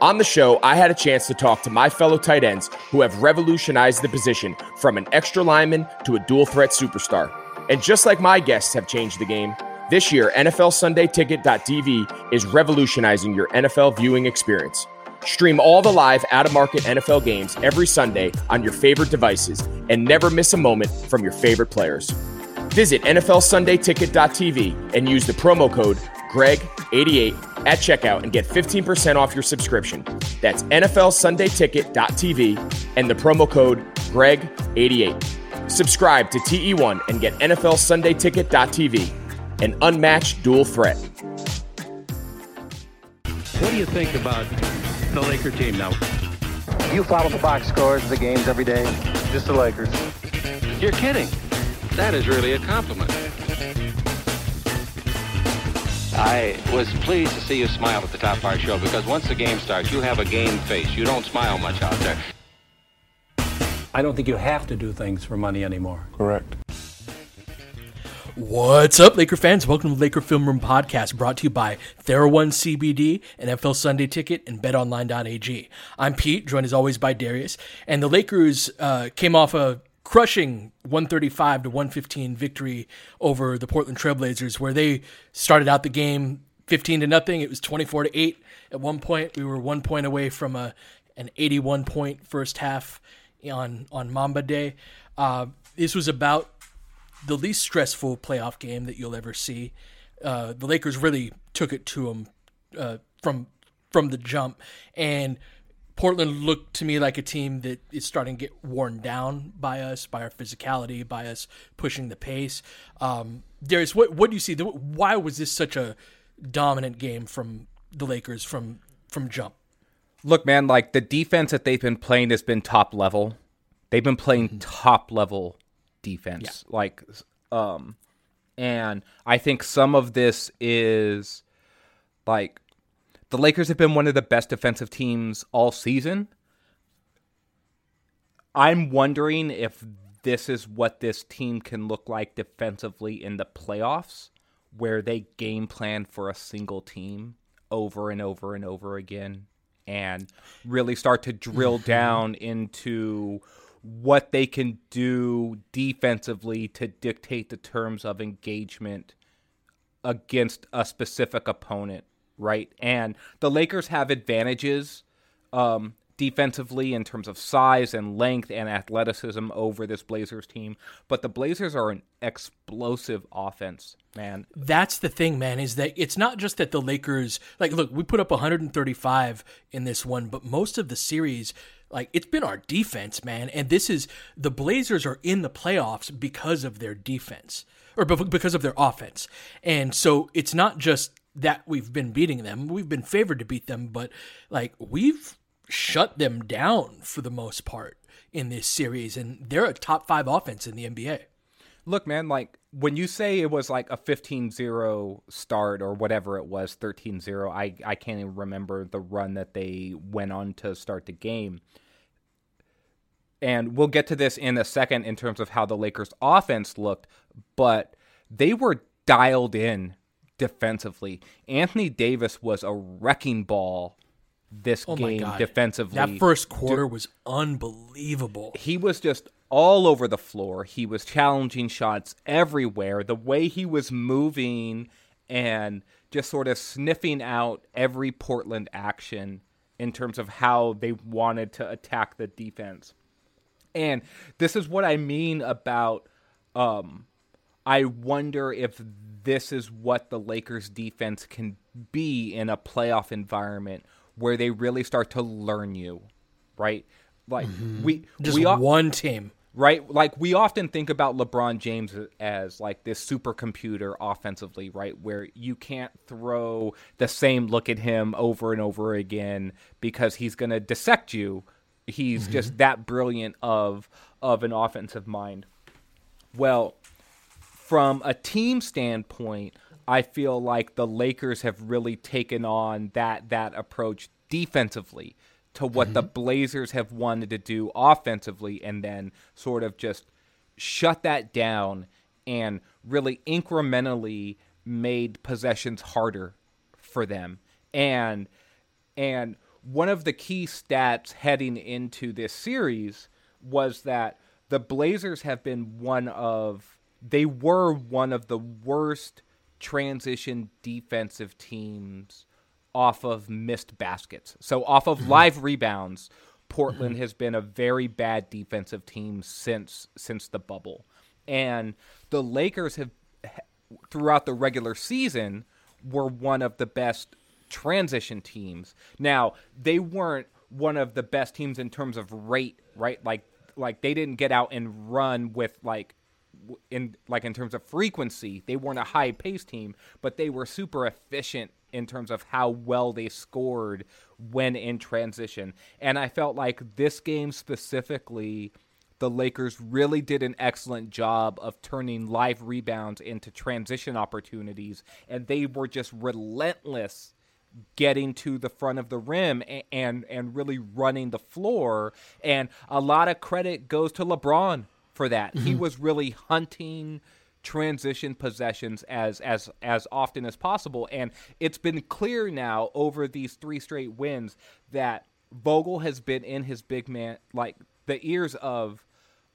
On the show, I had a chance to talk to my fellow tight ends who have revolutionized the position from an extra lineman to a dual threat superstar. And just like my guests have changed the game, this year, NFLSundayTicket.tv is revolutionizing your NFL viewing experience. Stream all the live out of market NFL games every Sunday on your favorite devices and never miss a moment from your favorite players. Visit NFLSundayTicket.tv and use the promo code GREG88 at checkout and get 15% off your subscription. That's NFLSundayTicket.tv and the promo code GREG88. Subscribe to TE1 and get NFLSundayTicket.tv, an unmatched dual threat. What do you think about the Laker team now? You follow the box scores of the games every day? Just the Lakers. You're kidding. That is really a compliment. I was pleased to see you smile at the top of our show because once the game starts, you have a game face. You don't smile much out there. I don't think you have to do things for money anymore. Correct. What's up, Laker fans? Welcome to the Laker Film Room Podcast, brought to you by TheraOne CBD, an NFL Sunday Ticket, and BetOnline.ag. I'm Pete, joined as always by Darius, and the Lakers uh, came off a crushing 135 to 115 victory over the Portland Trailblazers, where they started out the game 15 to nothing. It was 24 to 8 at one point. We were one point away from a an 81 point first half on on Mamba Day. Uh, this was about the least stressful playoff game that you'll ever see. Uh, the Lakers really took it to them uh, from from the jump, and Portland looked to me like a team that is starting to get worn down by us, by our physicality, by us pushing the pace. Um, Darius, what what do you see? Why was this such a dominant game from the Lakers from from jump? Look, man, like the defense that they've been playing has been top level. They've been playing mm-hmm. top level defense, yeah. like, um, and I think some of this is like the Lakers have been one of the best defensive teams all season. I'm wondering if this is what this team can look like defensively in the playoffs, where they game plan for a single team over and over and over again and really start to drill mm-hmm. down into what they can do defensively to dictate the terms of engagement against a specific opponent right? And the Lakers have advantages um, defensively in terms of size and length and athleticism over this Blazers team, but the Blazers are an explosive offense, man. That's the thing, man, is that it's not just that the Lakers like look, we put up 135 in this one, but most of the series like it's been our defense, man, and this is the Blazers are in the playoffs because of their defense or because of their offense. And so it's not just that we've been beating them. We've been favored to beat them, but like we've shut them down for the most part in this series, and they're a top five offense in the NBA. Look, man, like when you say it was like a 15-0 start or whatever it was, 13-0, I, I can't even remember the run that they went on to start the game. And we'll get to this in a second in terms of how the Lakers offense looked, but they were dialed in defensively. Anthony Davis was a wrecking ball this Oh game defensively. That first quarter was unbelievable. he was just all over the floor. He was challenging shots everywhere. The way he was moving and just sort of sniffing out every Portland action in terms of how they wanted to attack the defense. And this is what I mean about um I wonder if this is what the Lakers defense can be in a playoff environment where they really start to learn you, right? Like mm-hmm. we Just we o- one team. right? Like we often think about LeBron James as like this supercomputer offensively, right? Where you can't throw the same look at him over and over again because he's going to dissect you. He's just mm-hmm. that brilliant of of an offensive mind. Well, from a team standpoint, I feel like the Lakers have really taken on that that approach defensively to what the mm-hmm. Blazers have wanted to do offensively and then sort of just shut that down and really incrementally made possessions harder for them. And and one of the key stats heading into this series was that the Blazers have been one of they were one of the worst transition defensive teams off of missed baskets. So off of mm-hmm. live rebounds, Portland mm-hmm. has been a very bad defensive team since since the bubble. And the Lakers have throughout the regular season were one of the best transition teams. Now, they weren't one of the best teams in terms of rate, right? Like like they didn't get out and run with like in like in terms of frequency. They weren't a high pace team, but they were super efficient in terms of how well they scored when in transition. And I felt like this game specifically the Lakers really did an excellent job of turning live rebounds into transition opportunities, and they were just relentless getting to the front of the rim and, and and really running the floor. And a lot of credit goes to LeBron for that. He mm-hmm. was really hunting transition possessions as as as often as possible and it's been clear now over these three straight wins that Vogel has been in his big man like the ears of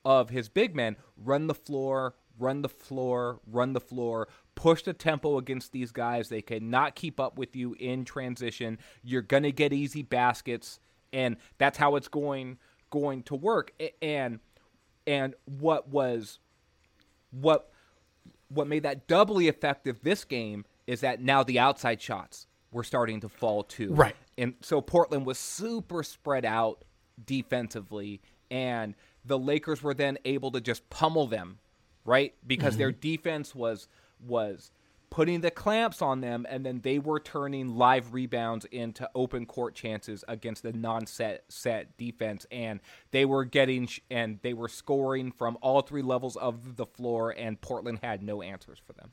of his big men run the floor, run the floor, run the floor, push the tempo against these guys. They cannot keep up with you in transition. You're going to get easy baskets and that's how it's going going to work. And and what was what what made that doubly effective this game is that now the outside shots were starting to fall too. Right. And so Portland was super spread out defensively and the Lakers were then able to just pummel them, right? Because their mm-hmm. defense was was putting the clamps on them and then they were turning live rebounds into open court chances against the non-set set defense and they were getting sh- and they were scoring from all three levels of the floor and Portland had no answers for them.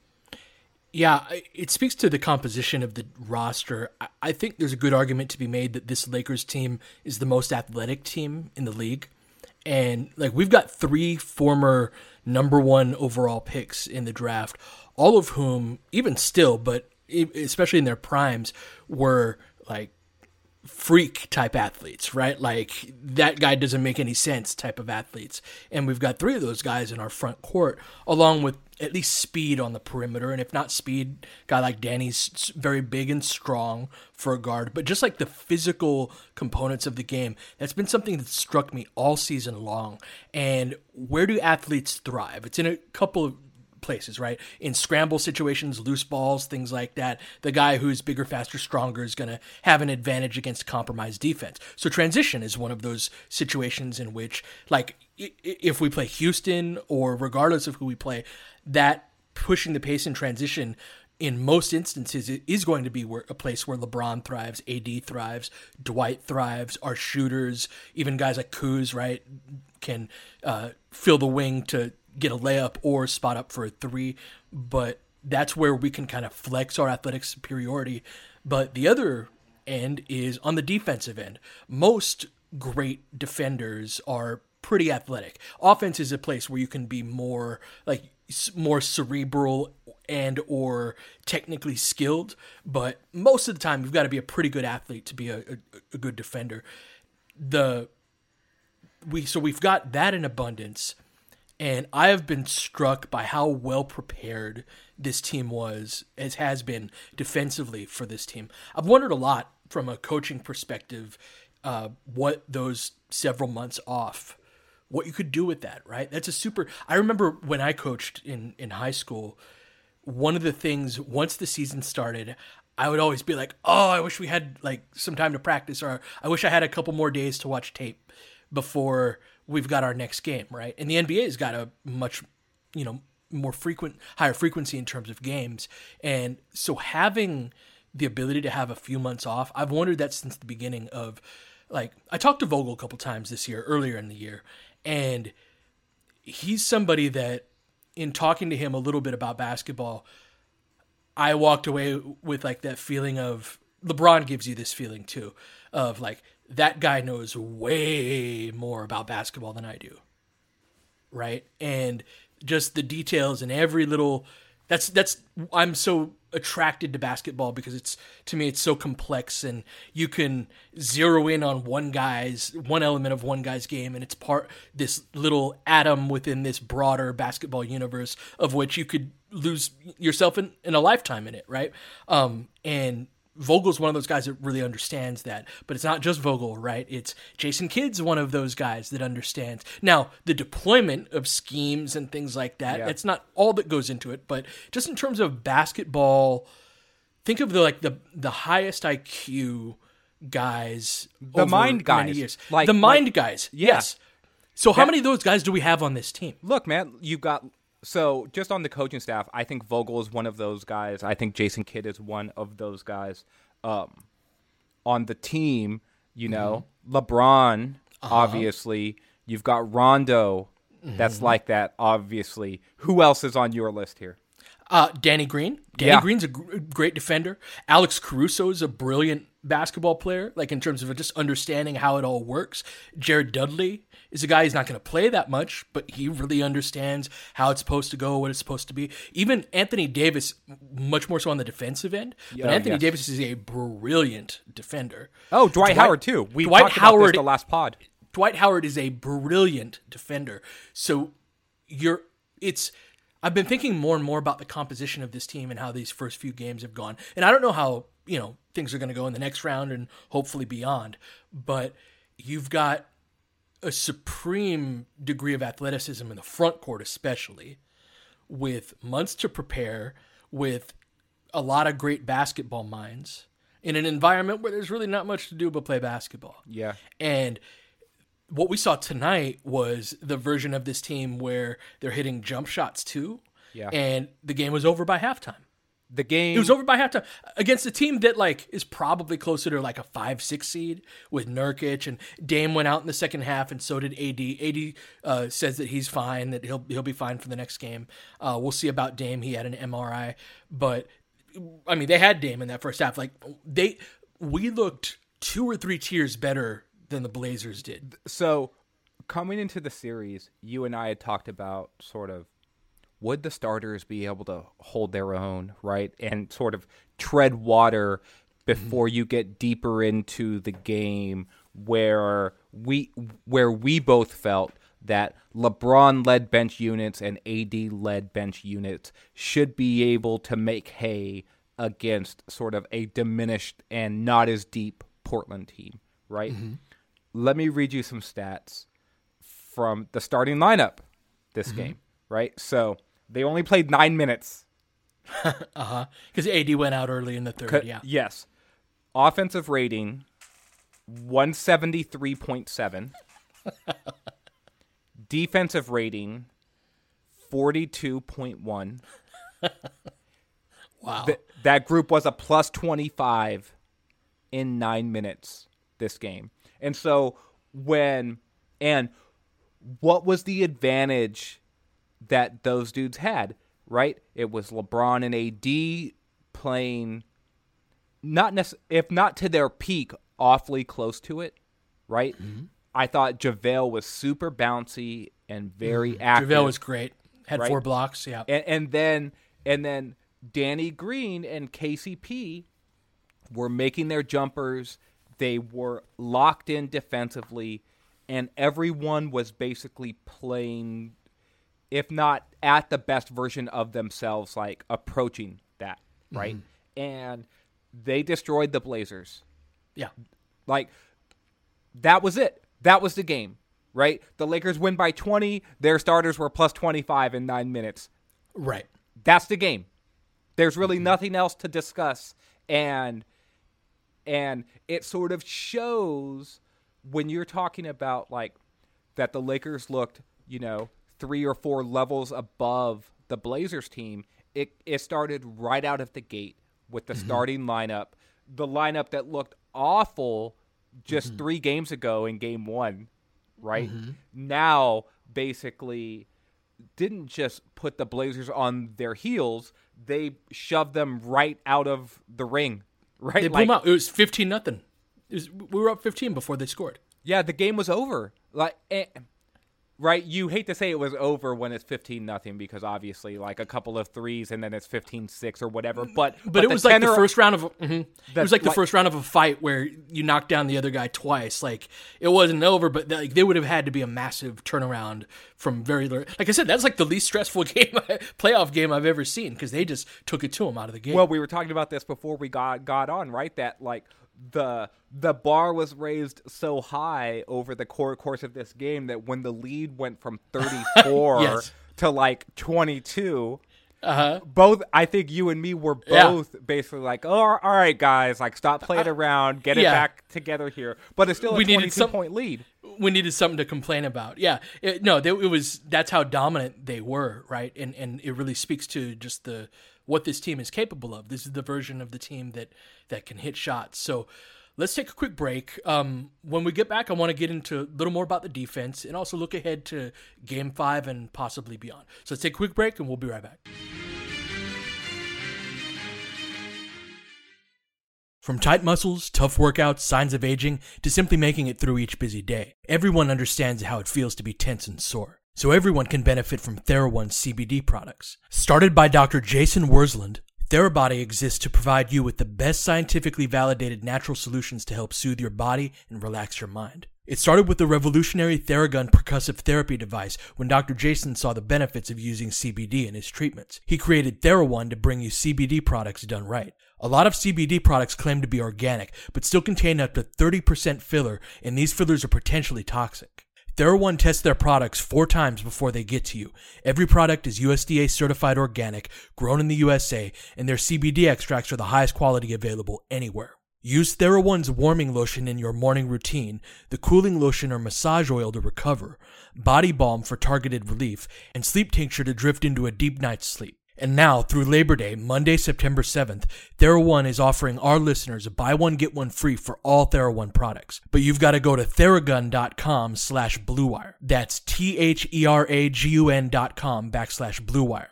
Yeah, it speaks to the composition of the roster. I- I think there's a good argument to be made that this Lakers team is the most athletic team in the league. And like we've got three former number one overall picks in the draft, all of whom, even still, but especially in their primes, were like freak type athletes, right? Like that guy doesn't make any sense type of athletes. And we've got three of those guys in our front court, along with at least speed on the perimeter. And if not speed, guy like Danny's very big and strong for a guard. But just like the physical components of the game, that's been something that struck me all season long. And where do athletes thrive? It's in a couple of places, right? In scramble situations, loose balls, things like that, the guy who's bigger, faster, stronger is going to have an advantage against compromised defense. So transition is one of those situations in which, like, if we play Houston or regardless of who we play, that pushing the pace in transition in most instances, it is going to be a place where LeBron thrives, AD thrives, Dwight thrives, our shooters, even guys like Kuz, right, can uh, fill the wing to get a layup or spot up for a three. But that's where we can kind of flex our athletic superiority. But the other end is on the defensive end. Most great defenders are pretty athletic. Offense is a place where you can be more like more cerebral and or technically skilled, but most of the time you've got to be a pretty good athlete to be a, a, a good defender. The we so we've got that in abundance, and I have been struck by how well prepared this team was, as has been defensively for this team. I've wondered a lot from a coaching perspective uh, what those several months off what you could do with that, right? That's a super. I remember when I coached in in high school, one of the things once the season started, I would always be like, "Oh, I wish we had like some time to practice, or I wish I had a couple more days to watch tape before we've got our next game, right?" And the NBA's got a much, you know, more frequent, higher frequency in terms of games, and so having the ability to have a few months off, I've wondered that since the beginning of. Like I talked to Vogel a couple times this year, earlier in the year, and he's somebody that, in talking to him a little bit about basketball, I walked away with like that feeling of LeBron gives you this feeling too of like that guy knows way more about basketball than I do. Right? And just the details and every little that's that's I'm so attracted to basketball because it's to me it's so complex and you can zero in on one guy's one element of one guy's game and it's part this little atom within this broader basketball universe of which you could lose yourself in, in a lifetime in it right um and Vogel's one of those guys that really understands that, but it's not just Vogel, right? It's Jason Kidd's one of those guys that understands. Now, the deployment of schemes and things like that, Yeah. it's not all that goes into it, but just in terms of basketball, think of the like the the highest IQ guys, The mind guys. Like- the mind like- guys, Yeah. yes. So how many of those guys do we have on this team? Look, man, you've got so just on the coaching staff. I think Vogel is one of those guys. I think Jason Kidd is one of those guys. Um, on the team, you know, LeBron, obviously. You've got Rondo. That's like that, obviously. Who else is on your list here? Uh, Danny Green. Danny Yeah. Green's a gr- great defender. Alex Caruso is a brilliant basketball player, like in terms of just understanding how it all works. Jared Dudley is a guy who's not going to play that much, but he really understands how it's supposed to go, what it's supposed to be. Even Anthony Davis, much more so on the defensive end, but Anthony yes. Davis is a brilliant defender. Oh, Dwight, Howard too. We Dwight talked about this the last pod. Dwight Howard is a brilliant defender. So you're it's I've been thinking more and more about the composition of this team and how these first few games have gone. And I don't know how, you know, things are going to go in the next round and hopefully beyond, but you've got a supreme degree of athleticism in the front court especially with months to prepare with a lot of great basketball minds in an environment where there's really not much to do but play basketball. Yeah. And what we saw tonight was the version of this team where they're hitting jump shots too. Yeah. And the game was over by halftime. The game It was over by halftime against a team that like is probably closer to like a five six seed with Nurkic and Dame went out in the second half and so did AD. AD uh, says that he's fine that he'll he'll be fine for the next game. Uh, we'll see about Dame. He had an MRI, but I mean they had Dame in that first half. Like they we looked two or three tiers better than the Blazers did. so coming into the series, you and I had talked about sort of would the starters be able to hold their own, right? And sort of tread water before mm-hmm. you get deeper into the game where we where we both felt that LeBron led bench units and AD led bench units should be able to make hay against sort of a diminished and not as deep Portland team, right? Mm-hmm. Let me read you some stats from the starting lineup this mm-hmm. game, right? So they only played nine minutes. Uh huh. Because AD went out early in the third. Yeah. Yes. Offensive rating 173.7. Defensive rating 42.1. Wow. Th- that group was a plus 25 in nine minutes this game. And so when, and what was the advantage that those dudes had, right? It was LeBron and AD playing not nec- if not to their peak, awfully close to it, right? Mm-hmm. I thought JaVale was super bouncy and very Mm. active. JaVale was great. Had right? four blocks. Yeah. and, and then and then Danny Green and KCP were making their jumpers. They were locked in defensively, and everyone was basically playing, if not at the best version of themselves, like approaching that right. Mm-hmm. And they destroyed the Blazers. yeah. Like that was it. That was the game, right? The Lakers win by 20. Their starters were plus 25 in 9 minutes. Right. That's the game. There's really mm-hmm. nothing else to discuss and and it sort of shows when you're talking about like that the Lakers looked, you know, 3 or 4 levels above the Blazers team. It it started right out of the gate with the mm-hmm. starting lineup, the lineup that looked awful just mm-hmm. 3 games ago in game 1, right? Mm-hmm. Now basically didn't just put the Blazers on their heels, they shoved them right out of the ring. Right? They blew them out. It was fifteen nothing. We were up fifteen before they scored. Yeah, the game was over. Like right, you hate to say it was over when it's 15 nothing because obviously like a couple of threes and then it's 15-6 or whatever, but But, it the was like the first round of. A, mhm. It was like the like- first round of a fight where you knocked down the other guy twice. Like it wasn't over, but like there would have had to be a massive turnaround from very. Like I said, that's like the least stressful game, playoff game I've ever seen because they just took it to him out of the game. Well, we were talking about this before we got got on, right? That like the the bar was raised so high over the core course of this game that when the lead went from 34 Yes. to like 22 uh-huh. both I think you and me were Yeah. both basically like, oh, all right, guys, like stop playing around, get it back together here. But it's still a We needed 22 some- point lead. we needed something to complain about. Yeah, it, no, they, it was that's how dominant they were, right? And and it really speaks to just the what this team is capable of. This is the version of the team that that can hit shots. So let's take a quick break. Um, when we get back, I want to get into a little more about the defense and also look ahead to Game Five and possibly beyond. So let's take a quick break, and we'll be right back. From tight muscles, tough workouts, signs of aging, to simply making it through each busy day, everyone understands how it feels to be tense and sore. So everyone can benefit from TheraOne CBD products. Started by Dr. Jason Wersland, TheraBody exists to provide you with the best scientifically validated natural solutions to help soothe your body and relax your mind. It started with the revolutionary Theragun percussive therapy device when Dr. Jason saw the benefits of using CBD in his treatments. He created TheraOne to bring you CBD products done right. A lot of CBD products claim to be organic, but still contain up to 30% filler, and these fillers are potentially toxic. TheraOne tests their products four times before they get to you. Every product is USDA certified organic, grown in the USA, and their CBD extracts are the highest quality available anywhere. Use TheraOne's warming lotion in your morning routine, the cooling lotion or massage oil to recover, body balm for targeted relief, and sleep tincture to drift into a deep night's sleep. And now, through Labor Day, Monday, September 7th, TheraOne is offering our listeners a buy one, get one free for all TheraOne products. But you've got to go to theragun.com slash bluewire. That's T-H-E-R-A-G-U-N dot com backslash bluewire.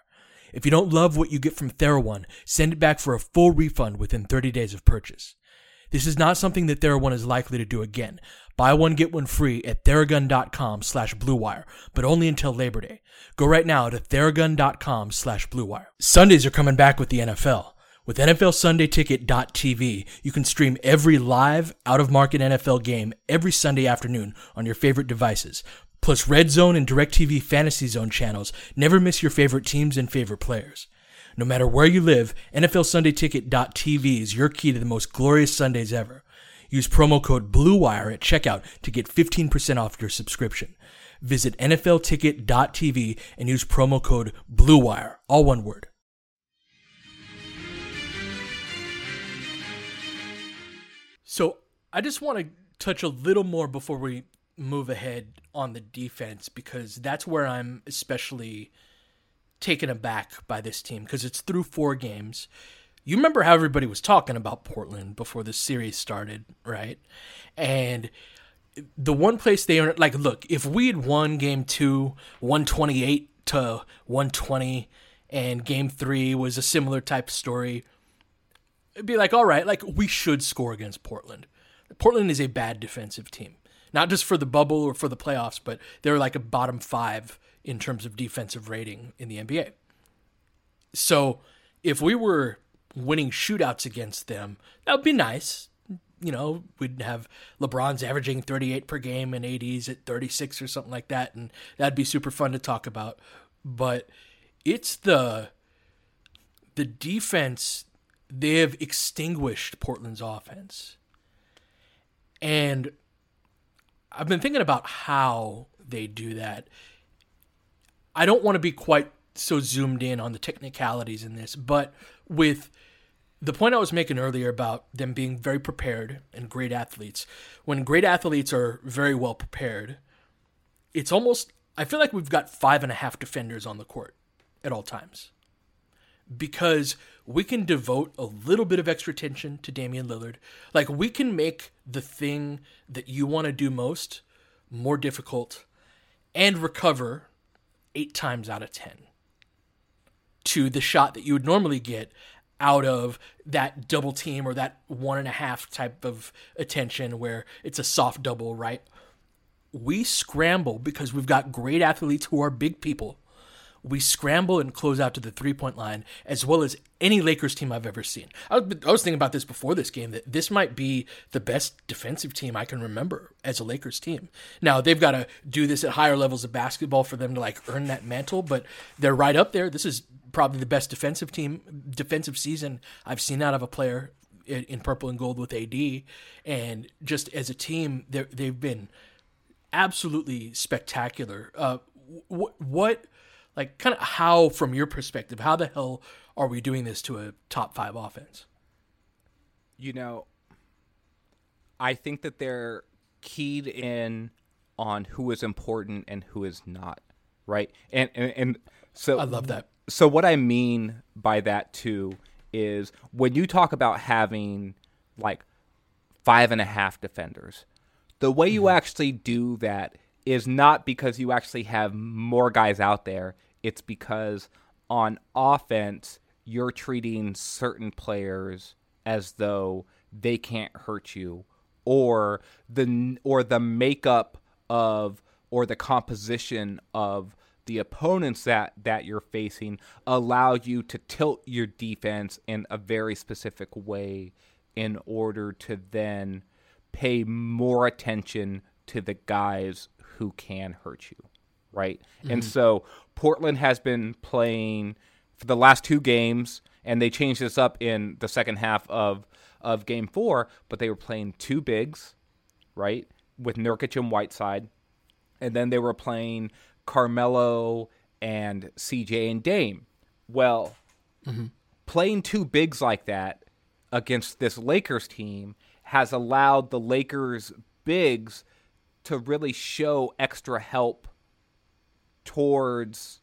If you don't love what you get from TheraOne, send it back for a full refund within 30 days of purchase. This is not something that TheraOne is likely to do again. Buy one, get one free at theragun.com slash bluewire, but only until Labor Day. Go right now to theragun.com slash bluewire. Sundays are coming back with the NFL. With NFLSundayTicket.tv, you can stream every live, out-of-market NFL game every Sunday afternoon on your favorite devices. Plus Red Zone and DirecTV Fantasy Zone channels never miss your favorite teams and favorite players. No matter where you live, NFLSundayTicket.tv is your key to the most glorious Sundays ever. Use promo code BLUEWIRE at checkout to get 15% off your subscription. Visit NFLTicket.tv and use promo code BLUEWIRE, all one word. So I just want to touch a little more before we move ahead on the defense because that's where I'm especially taken aback by this team because it's through four games. you remember how everybody was talking about Portland before the series started, right? And the one place they are like, look, if we had won game two, 128 to 120, and game three was a similar type of story, it'd be like, all right, like we should score against Portland. Portland is a bad defensive team, not just for the bubble or for the playoffs, but they're like a bottom five in terms of defensive rating in the NBA. So if we were winning shootouts against them, that would be nice. You know, we'd have LeBron's averaging 38 per game and AD's at 36 or something like that, and that'd be super fun to talk about. But it's the the defense they have extinguished Portland's offense. And I've been thinking about how they do that. I don't want to be quite so zoomed in on the technicalities in this, but with the point I was making earlier about them being very prepared and great athletes, when great athletes are very well prepared, it's almost, I feel like we've got five and a half defenders on the court at all times. Because we can devote a little bit of extra attention to Damian Lillard. Like, we can make the thing that you want to do most more difficult and recover eight times out of 10 to the shot that you would normally get out of that double team or that one and a half type of attention where it's a soft double, right? We scramble because we've got great athletes who are big people. We scramble and close out to the three point line as well as any Lakers team I've ever seen. I was, thinking about this before this game that this might be the best defensive team I can remember as a Lakers team. Now, they've got to do this at higher levels of basketball for them to like earn that mantle, but they're right up there. This is probably the best defensive team defensive season I've seen out of a player in, in purple and gold with AD, and just as a team, they've been absolutely spectacular. Uh, what, what, like, kind of how, from your perspective, how the hell are we doing this to a top five offense? You know, I think that they're keyed in on who is important and who is not, right? And and, and so I love that so what I mean by that too is when you talk about having like five and a half defenders, the way you mm-hmm. actually do that is not because you actually have more guys out there. It's because on offense, you're treating certain players as though they can't hurt you or the or the makeup of or the composition of the opponents that that you're facing allow you to tilt your defense in a very specific way in order to then pay more attention to the guys who can hurt you right mm-hmm. and so portland has been playing for the last two games and they changed this up in the second half of of game 4 but they were playing two bigs right with Nurkic and Whiteside and then they were playing Carmelo and CJ and Dame. Well, mm-hmm. playing two bigs like that against this Lakers team has allowed the Lakers bigs to really show extra help towards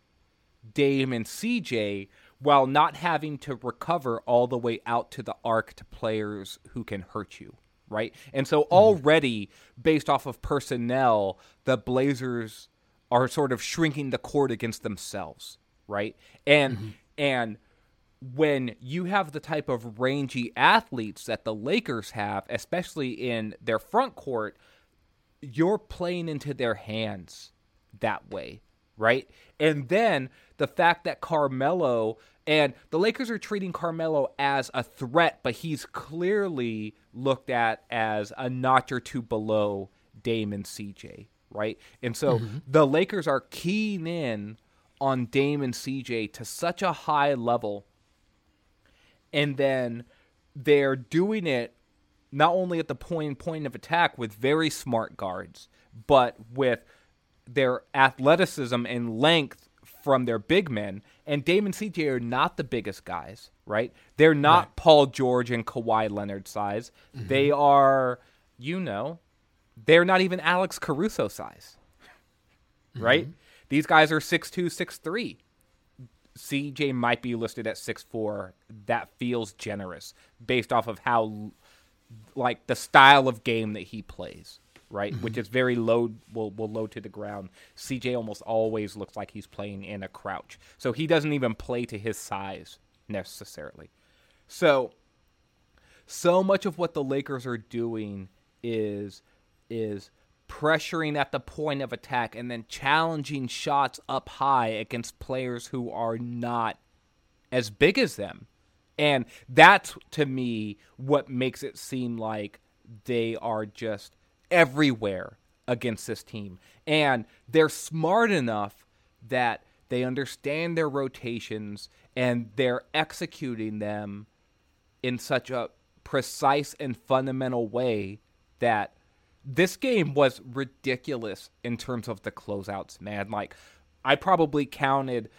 Dame and CJ while not having to recover all the way out to the arc to players who can hurt you, right? And so mm-hmm. already based off of personnel, the Blazers are sort of shrinking the court against themselves, right? And mm-hmm. and when you have the type of rangy athletes that the Lakers have, especially in their front court, you're playing into their hands that way, right? And then the fact that Carmelo and the Lakers are treating Carmelo as a threat, but he's clearly looked at as a notch or two below Dame and CJ, right? And so mm-hmm. the Lakers are keying in on Dame and CJ to such a high level. And then they're doing it not only at the point point of attack with very smart guards, but with their athleticism and length from their big men. And Dame and CJ are not the biggest guys, right? They're not right. Paul George and Kawhi Leonard size. Mm-hmm. They are, you know, they're not even Alex Caruso size. Right? Mm-hmm. These guys are six two, six three. CJ might be listed at six four. That feels generous based off of how, like, the style of game that he plays, right? Mm-hmm. Which is very low, will will low to the ground. CJ almost always looks like he's playing in a crouch, so he doesn't even play to his size necessarily. So, so much of what the Lakers are doing is is pressuring at the point of attack and then challenging shots up high against players who are not as big as them. And that's to me what makes it seem like they are just everywhere against this team. And they're smart enough that they understand their rotations and they're executing them in such a precise and fundamental way that this game was ridiculous in terms of the closeouts, man. Like, I probably counted,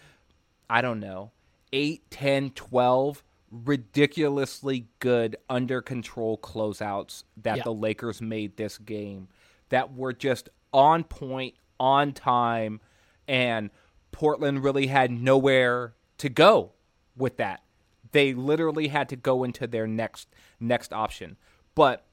I don't know, 8, 10, 12 ridiculously good under control closeouts that Yeah. the Lakers made this game that were just on point, on time, and Portland really had nowhere to go with that. They literally had to go into their next next option. But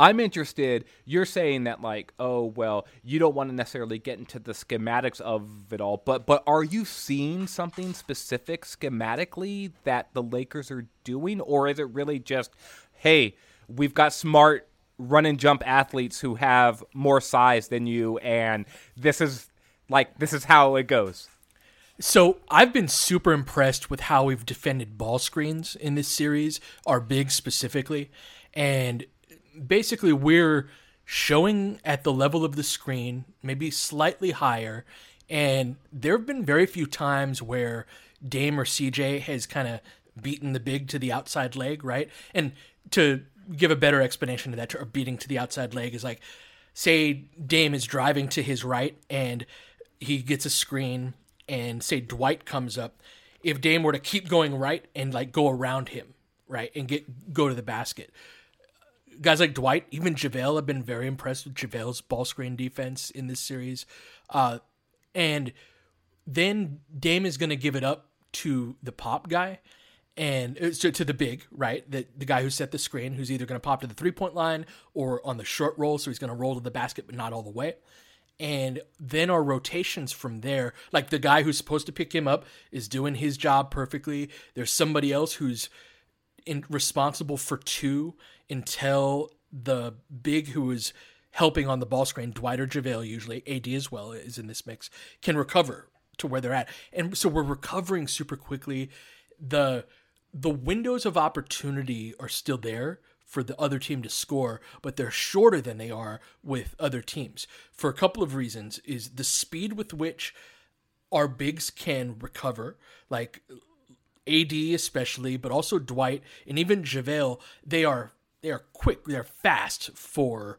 I'm interested. You're saying that like, oh well, you don't want to necessarily get into the schematics of it all, but but are you seeing something specific schematically that the Lakers are doing, or is it really just, hey, we've got smart run and jump athletes who have more size than you, and this is like this is how it goes. So I've been super impressed with how we've defended ball screens in this series, our big specifically, and basically we're showing at the level of the screen, maybe slightly higher, and there have been very few times where Dame or CJ has kind of beaten the big to the outside leg, right? And to give a better explanation to that, or beating to the outside leg is like, say Dame is driving to his right and he gets a screen and say Dwight comes up, if Dame were to keep going right and like go around him, right, and get go to the basket. Guys like Dwight, even JaVale have been very impressed with JaVale's ball screen defense in this series. Uh, and then Dame is going to give it up to the pop guy and uh, so to the big, right? The, the guy who set the screen, who's either going to pop to the three point line or on the short roll. So he's going to roll to the basket, but not all the way and then our rotations from there like the guy who's supposed to pick him up is doing his job perfectly there's somebody else who's in, responsible for two until the big who is helping on the ball screen dwight or javale usually ad as well is in this mix can recover to where they're at and so we're recovering super quickly the the windows of opportunity are still there for the other team to score, but they're shorter than they are with other teams. For a couple of reasons is the speed with which our bigs can recover, like AD especially, but also Dwight and even JaVale, they are they are quick, they're fast for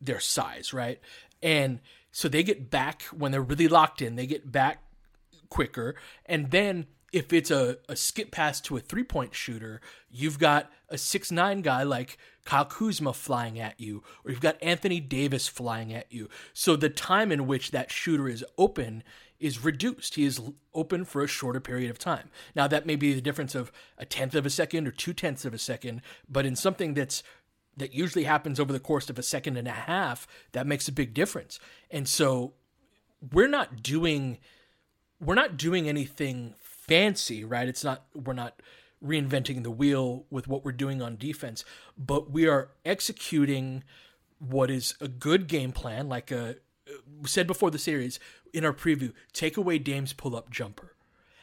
their size, right? And so they get back when they're really locked in, they get back quicker. And then if it's a, a skip pass to a three point shooter, you've got a six nine guy like Kyle Kuzma flying at you, or you've got Anthony Davis flying at you. So the time in which that shooter is open is reduced. He is open for a shorter period of time. Now that may be the difference of a tenth of a second or two tenths of a second, but in something that's that usually happens over the course of a second and a half, that makes a big difference. And so we're not doing we're not doing anything fancy, right? It's not we're not reinventing the wheel with what we're doing on defense, but we are executing what is a good game plan, like a said before the series in our preview, take away Dame's pull up jumper.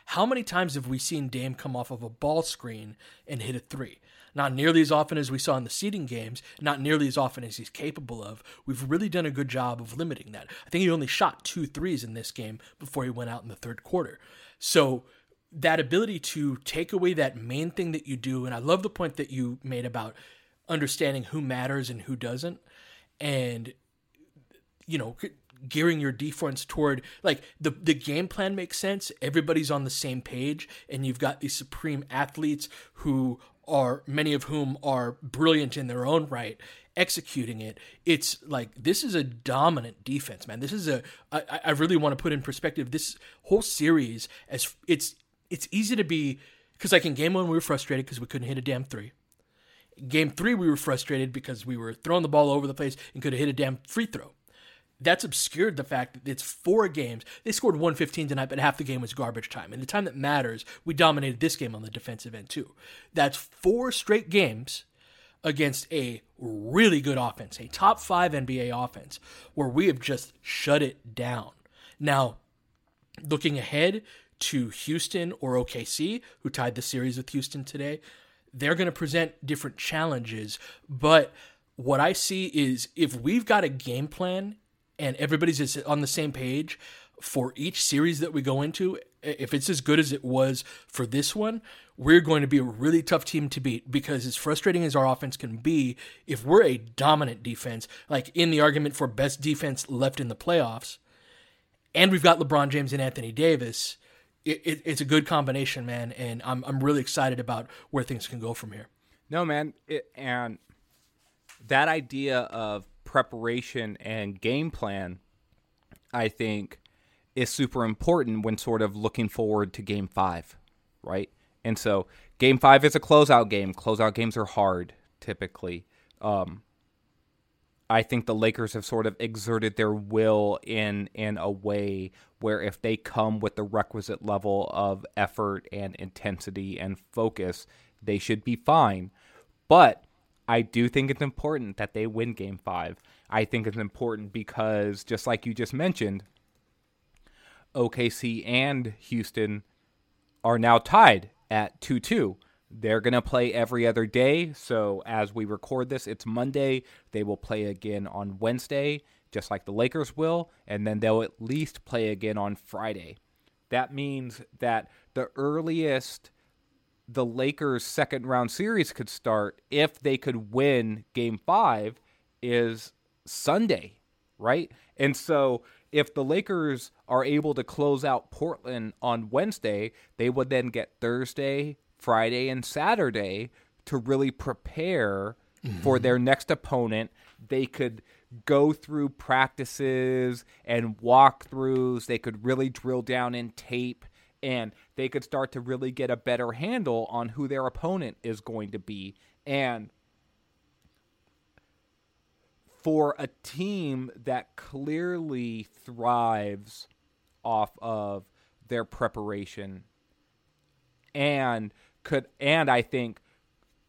How many times have we seen Dame come off of a ball screen and hit a three? Not nearly as often as we saw in the seeding games, not nearly as often as he's capable of. We've really done a good job of limiting that. I think he only shot two threes in this game before he went out in the third quarter. So that ability to take away that main thing that you do, and I love the point that you made about understanding who matters and who doesn't, and you know, gearing your defense toward like the the game plan makes sense. Everybody's on the same page, and you've got these supreme athletes who are many of whom are brilliant in their own right. executing it, it's like this is a dominant defense, man. This is a I, I really want to put in perspective this whole series as it's it's easy to be because like in game one we were frustrated because we couldn't hit a damn three. Game three we were frustrated because we were throwing the ball over the place and could have hit a damn free throw. That's obscured the fact that it's four games. They scored 115 tonight, but half the game was garbage time. And the time that matters, we dominated this game on the defensive end too. That's four straight games against a really good offense, a top five NBA offense, where we have just shut it down. Now, looking ahead to Houston or OKC, who tied the series with Houston today, they're going to present different challenges. But what I see is if we've got a game plan and everybody's on the same page for each series that we go into, if it's as good as it was for this one, we're going to be a really tough team to beat because as frustrating as our offense can be, if we're a dominant defense, like in the argument for best defense left in the playoffs, and we've got LeBron James and Anthony Davis, it, it, it's a good combination, man. And I'm I'm really excited about where things can go from here. No, man, it, and that idea of preparation and game plan, I think, is super important when sort of looking forward to Game Five, right? And so game five is a closeout game. Closeout games are hard typically. Um, I think the Lakers have sort of exerted their will in in a way where if they come with the requisite level of effort and intensity and focus, they should be fine. But I do think it's important that they win game 5. I think it's important because just like you just mentioned, OKC and Houston are now tied at 2 2. They're going to play every other day. So as we record this, it's Monday. They will play again on Wednesday, just like the Lakers will. And then they'll at least play again on Friday. That means that the earliest the Lakers' second round series could start if they could win game five is Sunday, right? And so if the Lakers are able to close out Portland on Wednesday, they would then get Thursday, Friday, and Saturday to really prepare mm-hmm. for their next opponent. They could go through practices and walkthroughs. They could really drill down in tape and they could start to really get a better handle on who their opponent is going to be. And for a team that clearly thrives off of their preparation and could and I think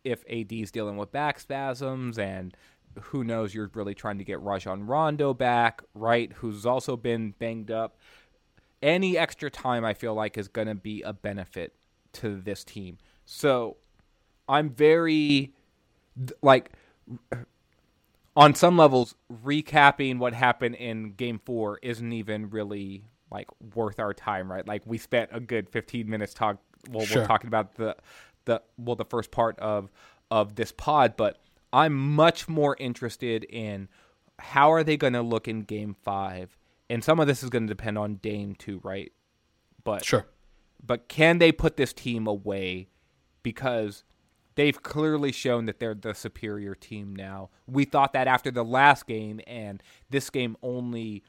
if AD is dealing with back spasms and who knows you're really trying to get Rajon Rondo back, right? Who's also been banged up. Any extra time I feel like is going to be a benefit to this team. So I'm very like on some levels, recapping what happened in game four isn't even really like worth our time, right? Like we spent a good 15 minutes talk well, sure. we're talking about the the well the first part of of this pod, but I'm much more interested in how are they going to look in game 5? And some of this is going to depend on Dame too, right? But Sure. But can they put this team away because they've clearly shown that they're the superior team now. We thought that after the last game, and this game only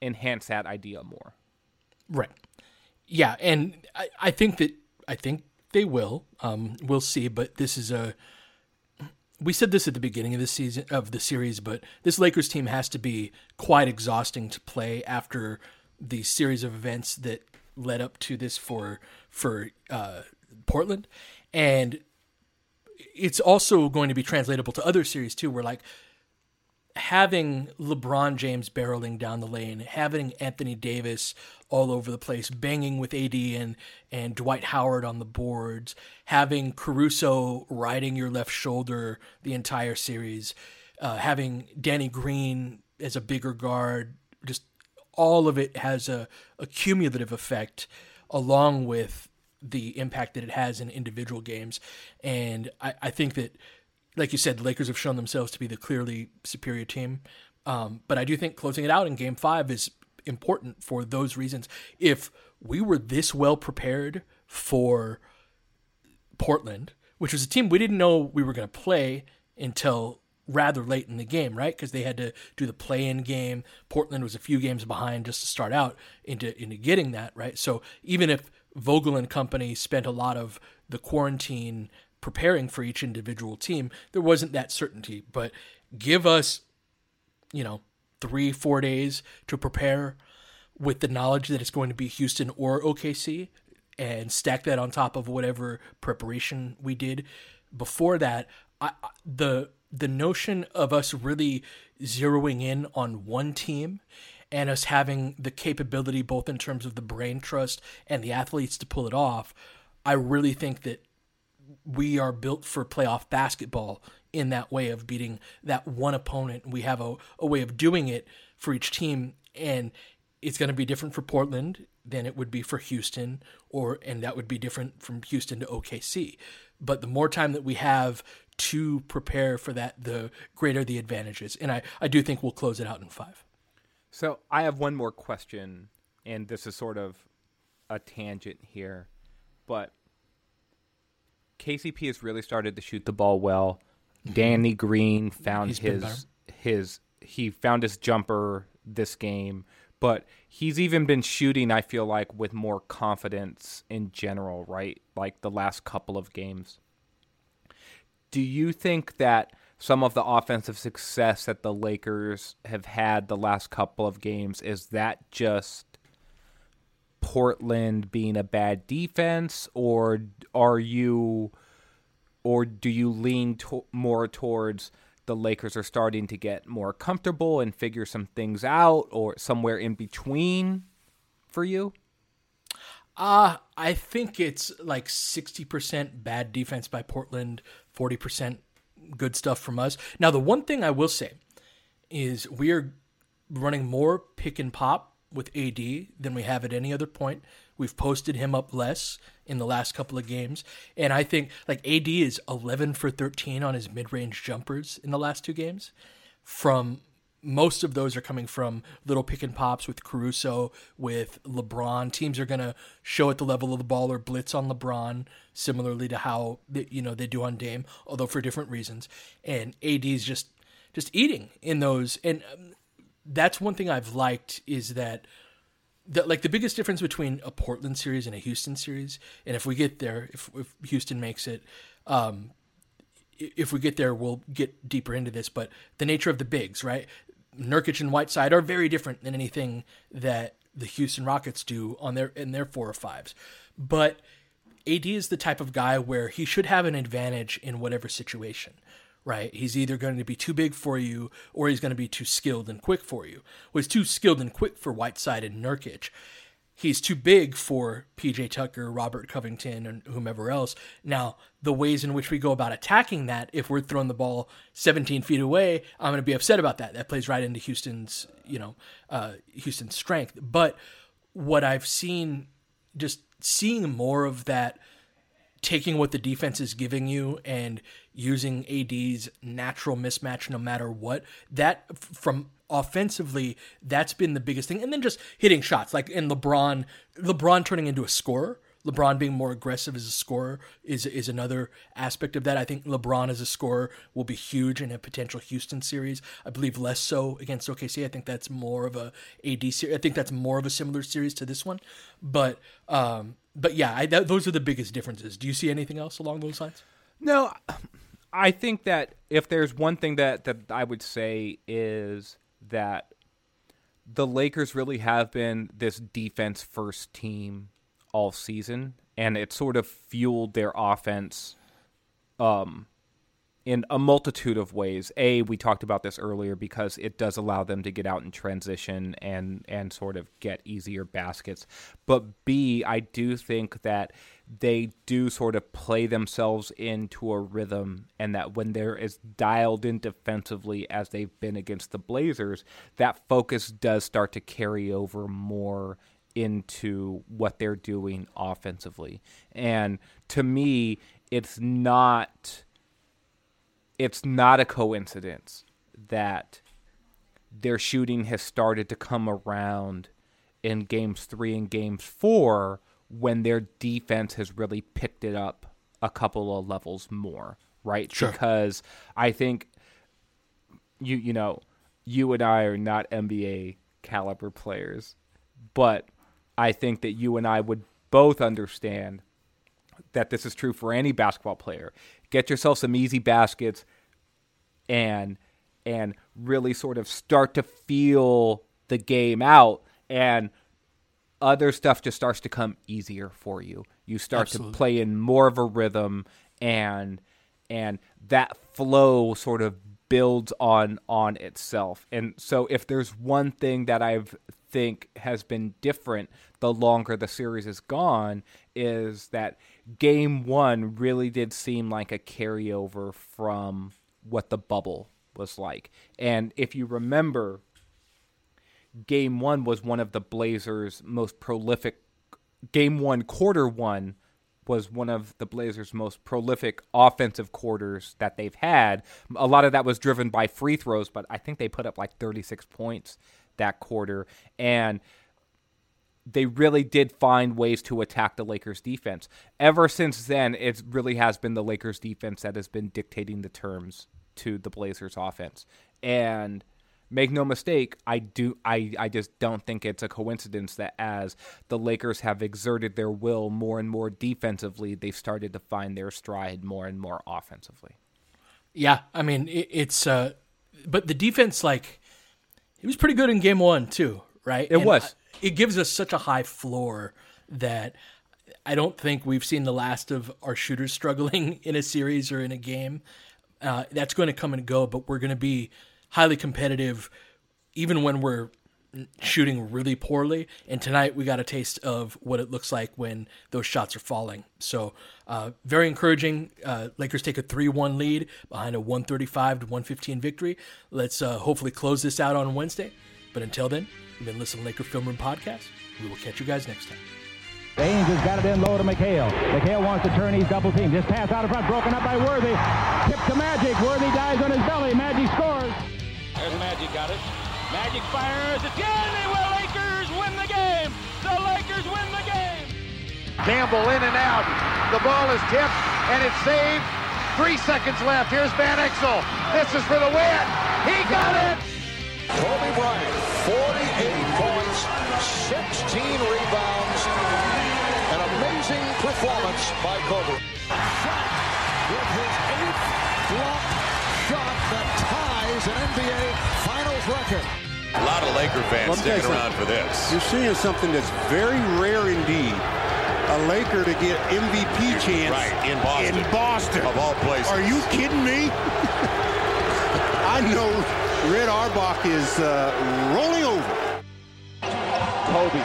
enhanced that idea more. Right. Yeah, and I, I think that I think they will. Um, we'll see, but this is a. We said this at the beginning of the season of the series, but this Lakers team has to be quite exhausting to play after the series of events that led up to this for for uh, Portland, and it's also going to be translatable to other series too, where like having LeBron James barreling down the lane, having Anthony Davis all over the place, banging with AD and and Dwight Howard on the boards, having Caruso riding your left shoulder the entire series, uh, having Danny Green as a bigger guard, just all of it has a, a cumulative effect, along with the impact that it has in individual games. And I, I think that, like you said, the Lakers have shown themselves to be the clearly superior team. Um, but I do think closing it out in game five is important for those reasons. If we were this well prepared for Portland, which was a team we didn't know we were going to play until rather late in the game, right? Because they had to do the play-in game. Portland was a few games behind just to start out into into getting that right. So even if Vogel and company spent a lot of the quarantine preparing for each individual team, there wasn't that certainty. But give us, you know, three four days to prepare with the knowledge that it's going to be Houston or OKC, and stack that on top of whatever preparation we did before that. I, the the notion of us really zeroing in on one team and us having the capability both in terms of the brain trust and the athletes to pull it off i really think that we are built for playoff basketball in that way of beating that one opponent we have a, a way of doing it for each team and it's going to be different for portland than it would be for houston or and that would be different from houston to okc but the more time that we have to prepare for that, the greater the advantages. And I, I do think we'll close it out in five. So I have one more question, and this is sort of a tangent here, but KCP has really started to shoot the ball well. Danny Green found He's his his he found his jumper this game, but he's even been shooting I feel like with more confidence in general, right? Like the last couple of games do you think that some of the offensive success that the Lakers have had the last couple of games is that just Portland being a bad defense or are you or do you lean to- more towards the Lakers are starting to get more comfortable and figure some things out or somewhere in between for you? Uh, I think it's like 60% bad defense by Portland, 40% good stuff from us. Now, the one thing I will say is we are running more pick and pop with AD than we have at any other point. We've posted him up less in the last couple of games. And I think like AD is 11 for 13 on his mid range jumpers in the last two games from most of those are coming from little pick and pops with Caruso, with LeBron. Teams are going to show at the level of the ball or blitz on LeBron, similarly to how they, you know they do on Dame, although for different reasons. And AD is just just eating in those, and um, that's one thing I've liked is that. that like the biggest difference between a Portland series and a Houston series, and if we get there, if, if Houston makes it, um, if we get there, we'll get deeper into this. But the nature of the bigs, right? Nurkic and Whiteside are very different than anything that the Houston Rockets do on their in their four or fives. But AD is the type of guy where he should have an advantage in whatever situation, right? He's either going to be too big for you or he's going to be too skilled and quick for you. Well, he's too skilled and quick for Whiteside and Nurkic he's too big for PJ Tucker, Robert Covington, and whomever else. Now, the ways in which we go about attacking that, if we're throwing the ball 17 feet away, I'm going to be upset about that. That plays right into Houston's, you know, uh, Houston's strength. But what I've seen, just seeing more of that, taking what the defense is giving you and using AD's natural mismatch no matter what, that from offensively, that's been the biggest thing. And then just hitting shots, like in LeBron, LeBron turning into a scorer. LeBron being more aggressive as a scorer is is another aspect of that. I think LeBron as a scorer will be huge in a potential Houston series. I believe less so against OKC. I think that's more of a AD series. I think that's more of a similar series to this one. But um, but yeah, I, that, those are the biggest differences. Do you see anything else along those lines? No, I think that if there's one thing that that I would say is that the Lakers really have been this defense first team all season, and it sort of fueled their offense um, in a multitude of ways. A, we talked about this earlier because it does allow them to get out in transition and and sort of get easier baskets. But B, I do think that they do sort of play themselves into a rhythm and that when they're as dialed in defensively as they've been against the Blazers, that focus does start to carry over more into what they're doing offensively. And to me, it's not it's not a coincidence that their shooting has started to come around in games 3 and games 4 when their defense has really picked it up a couple of levels more, right? Sure. Because I think you you know, you and I are not NBA caliber players, but I think that you and I would both understand that this is true for any basketball player. Get yourself some easy baskets and and really sort of start to feel the game out and other stuff just starts to come easier for you. You start Absolutely. to play in more of a rhythm and and that flow sort of builds on on itself. And so if there's one thing that I think has been different the longer the series has gone is that game 1 really did seem like a carryover from what the bubble was like. And if you remember game 1 was one of the Blazers most prolific game 1 quarter 1 was one of the Blazers' most prolific offensive quarters that they've had. A lot of that was driven by free throws, but I think they put up like 36 points that quarter. And they really did find ways to attack the Lakers defense. Ever since then, it really has been the Lakers defense that has been dictating the terms to the Blazers offense. And make no mistake, I do I, I just don't think it's a coincidence that as the Lakers have exerted their will more and more defensively, they've started to find their stride more and more offensively. Yeah, I mean it, it's uh but the defense like it was pretty good in game 1 too, right? It and was. It gives us such a high floor that I don't think we've seen the last of our shooters struggling in a series or in a game. Uh, that's going to come and go, but we're going to be highly competitive, even when we're shooting really poorly. And tonight we got a taste of what it looks like when those shots are falling. So uh, very encouraging. Uh, Lakers take a 3-1 lead behind a 135 to 115 victory. Let's uh, hopefully close this out on Wednesday. But until then, you've been listening to Laker Film Room Podcast. We will catch you guys next time. The Angels got it in low to McHale. McHale wants to turn. He's double team. Just pass out in front. Broken up by Worthy. Tip to Magic. Worthy dies on his belly. Magic scores. There's Magic got it. Magic fires. It's good. The Lakers win the game. The Lakers win the game. Campbell in and out. The ball is tipped and it's saved. Three seconds left. Here's Van Exel. This is for the win. He got it. Kobe Bryant, 48 points, 16 rebounds. An amazing performance by Kobe. Shaq with his eighth block shot that ties an NBA Finals record. A lot of Laker fans sticking around for this. You're seeing something that's very rare indeed. A Laker to get MVP chance right, in Boston. In Boston. Of all places. Are you kidding me? I know Red Auerbach is uh, rolling over. Kobe.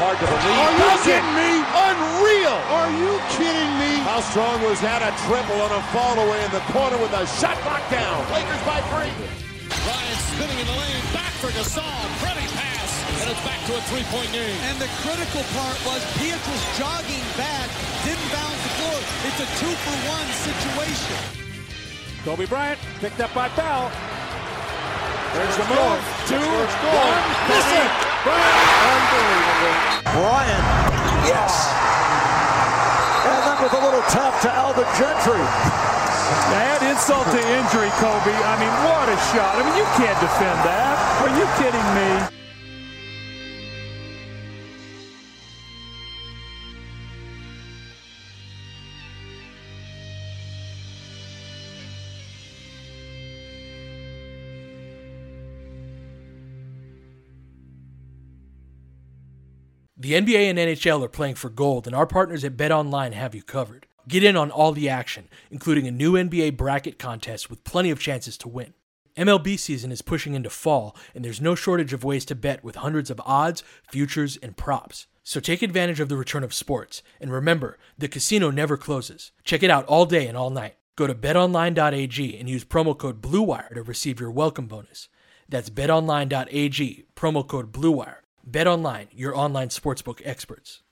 Hard to believe. Are you kidding me? Unreal. Are you kidding me? How strong was that? A triple on a fall away in the corner with a shot knocked down. Lakers by three. Ryan spinning in the lane. Back for Gasol. Pretty pass. And it's back to a three-point game. And the critical part was Pietrus jogging back. Didn't bounce the floor. It's a two-for-one situation. Kobe Bryant picked up by Bell. There's the move. Two, one, miss it. Bryant. Unbelievable. Bryant. Yes. And then with a little tap to Alvin Gentry. Add insult to injury, Kobe. I mean, what a shot. I mean, you can't defend that. Are you kidding me? The NBA and NHL are playing for gold, and our partners at BetOnline have you covered. Get in on all the action, including a new NBA bracket contest with plenty of chances to win. MLB season is pushing into fall, and there's no shortage of ways to bet with hundreds of odds, futures, and props. So take advantage of the return of sports, and remember, the casino never closes. Check it out all day and all night. Go to betonline.ag and use promo code BLUEWIRE to receive your welcome bonus. That's betonline.ag, promo code BLUEWIRE. Bet online, your online sportsbook experts.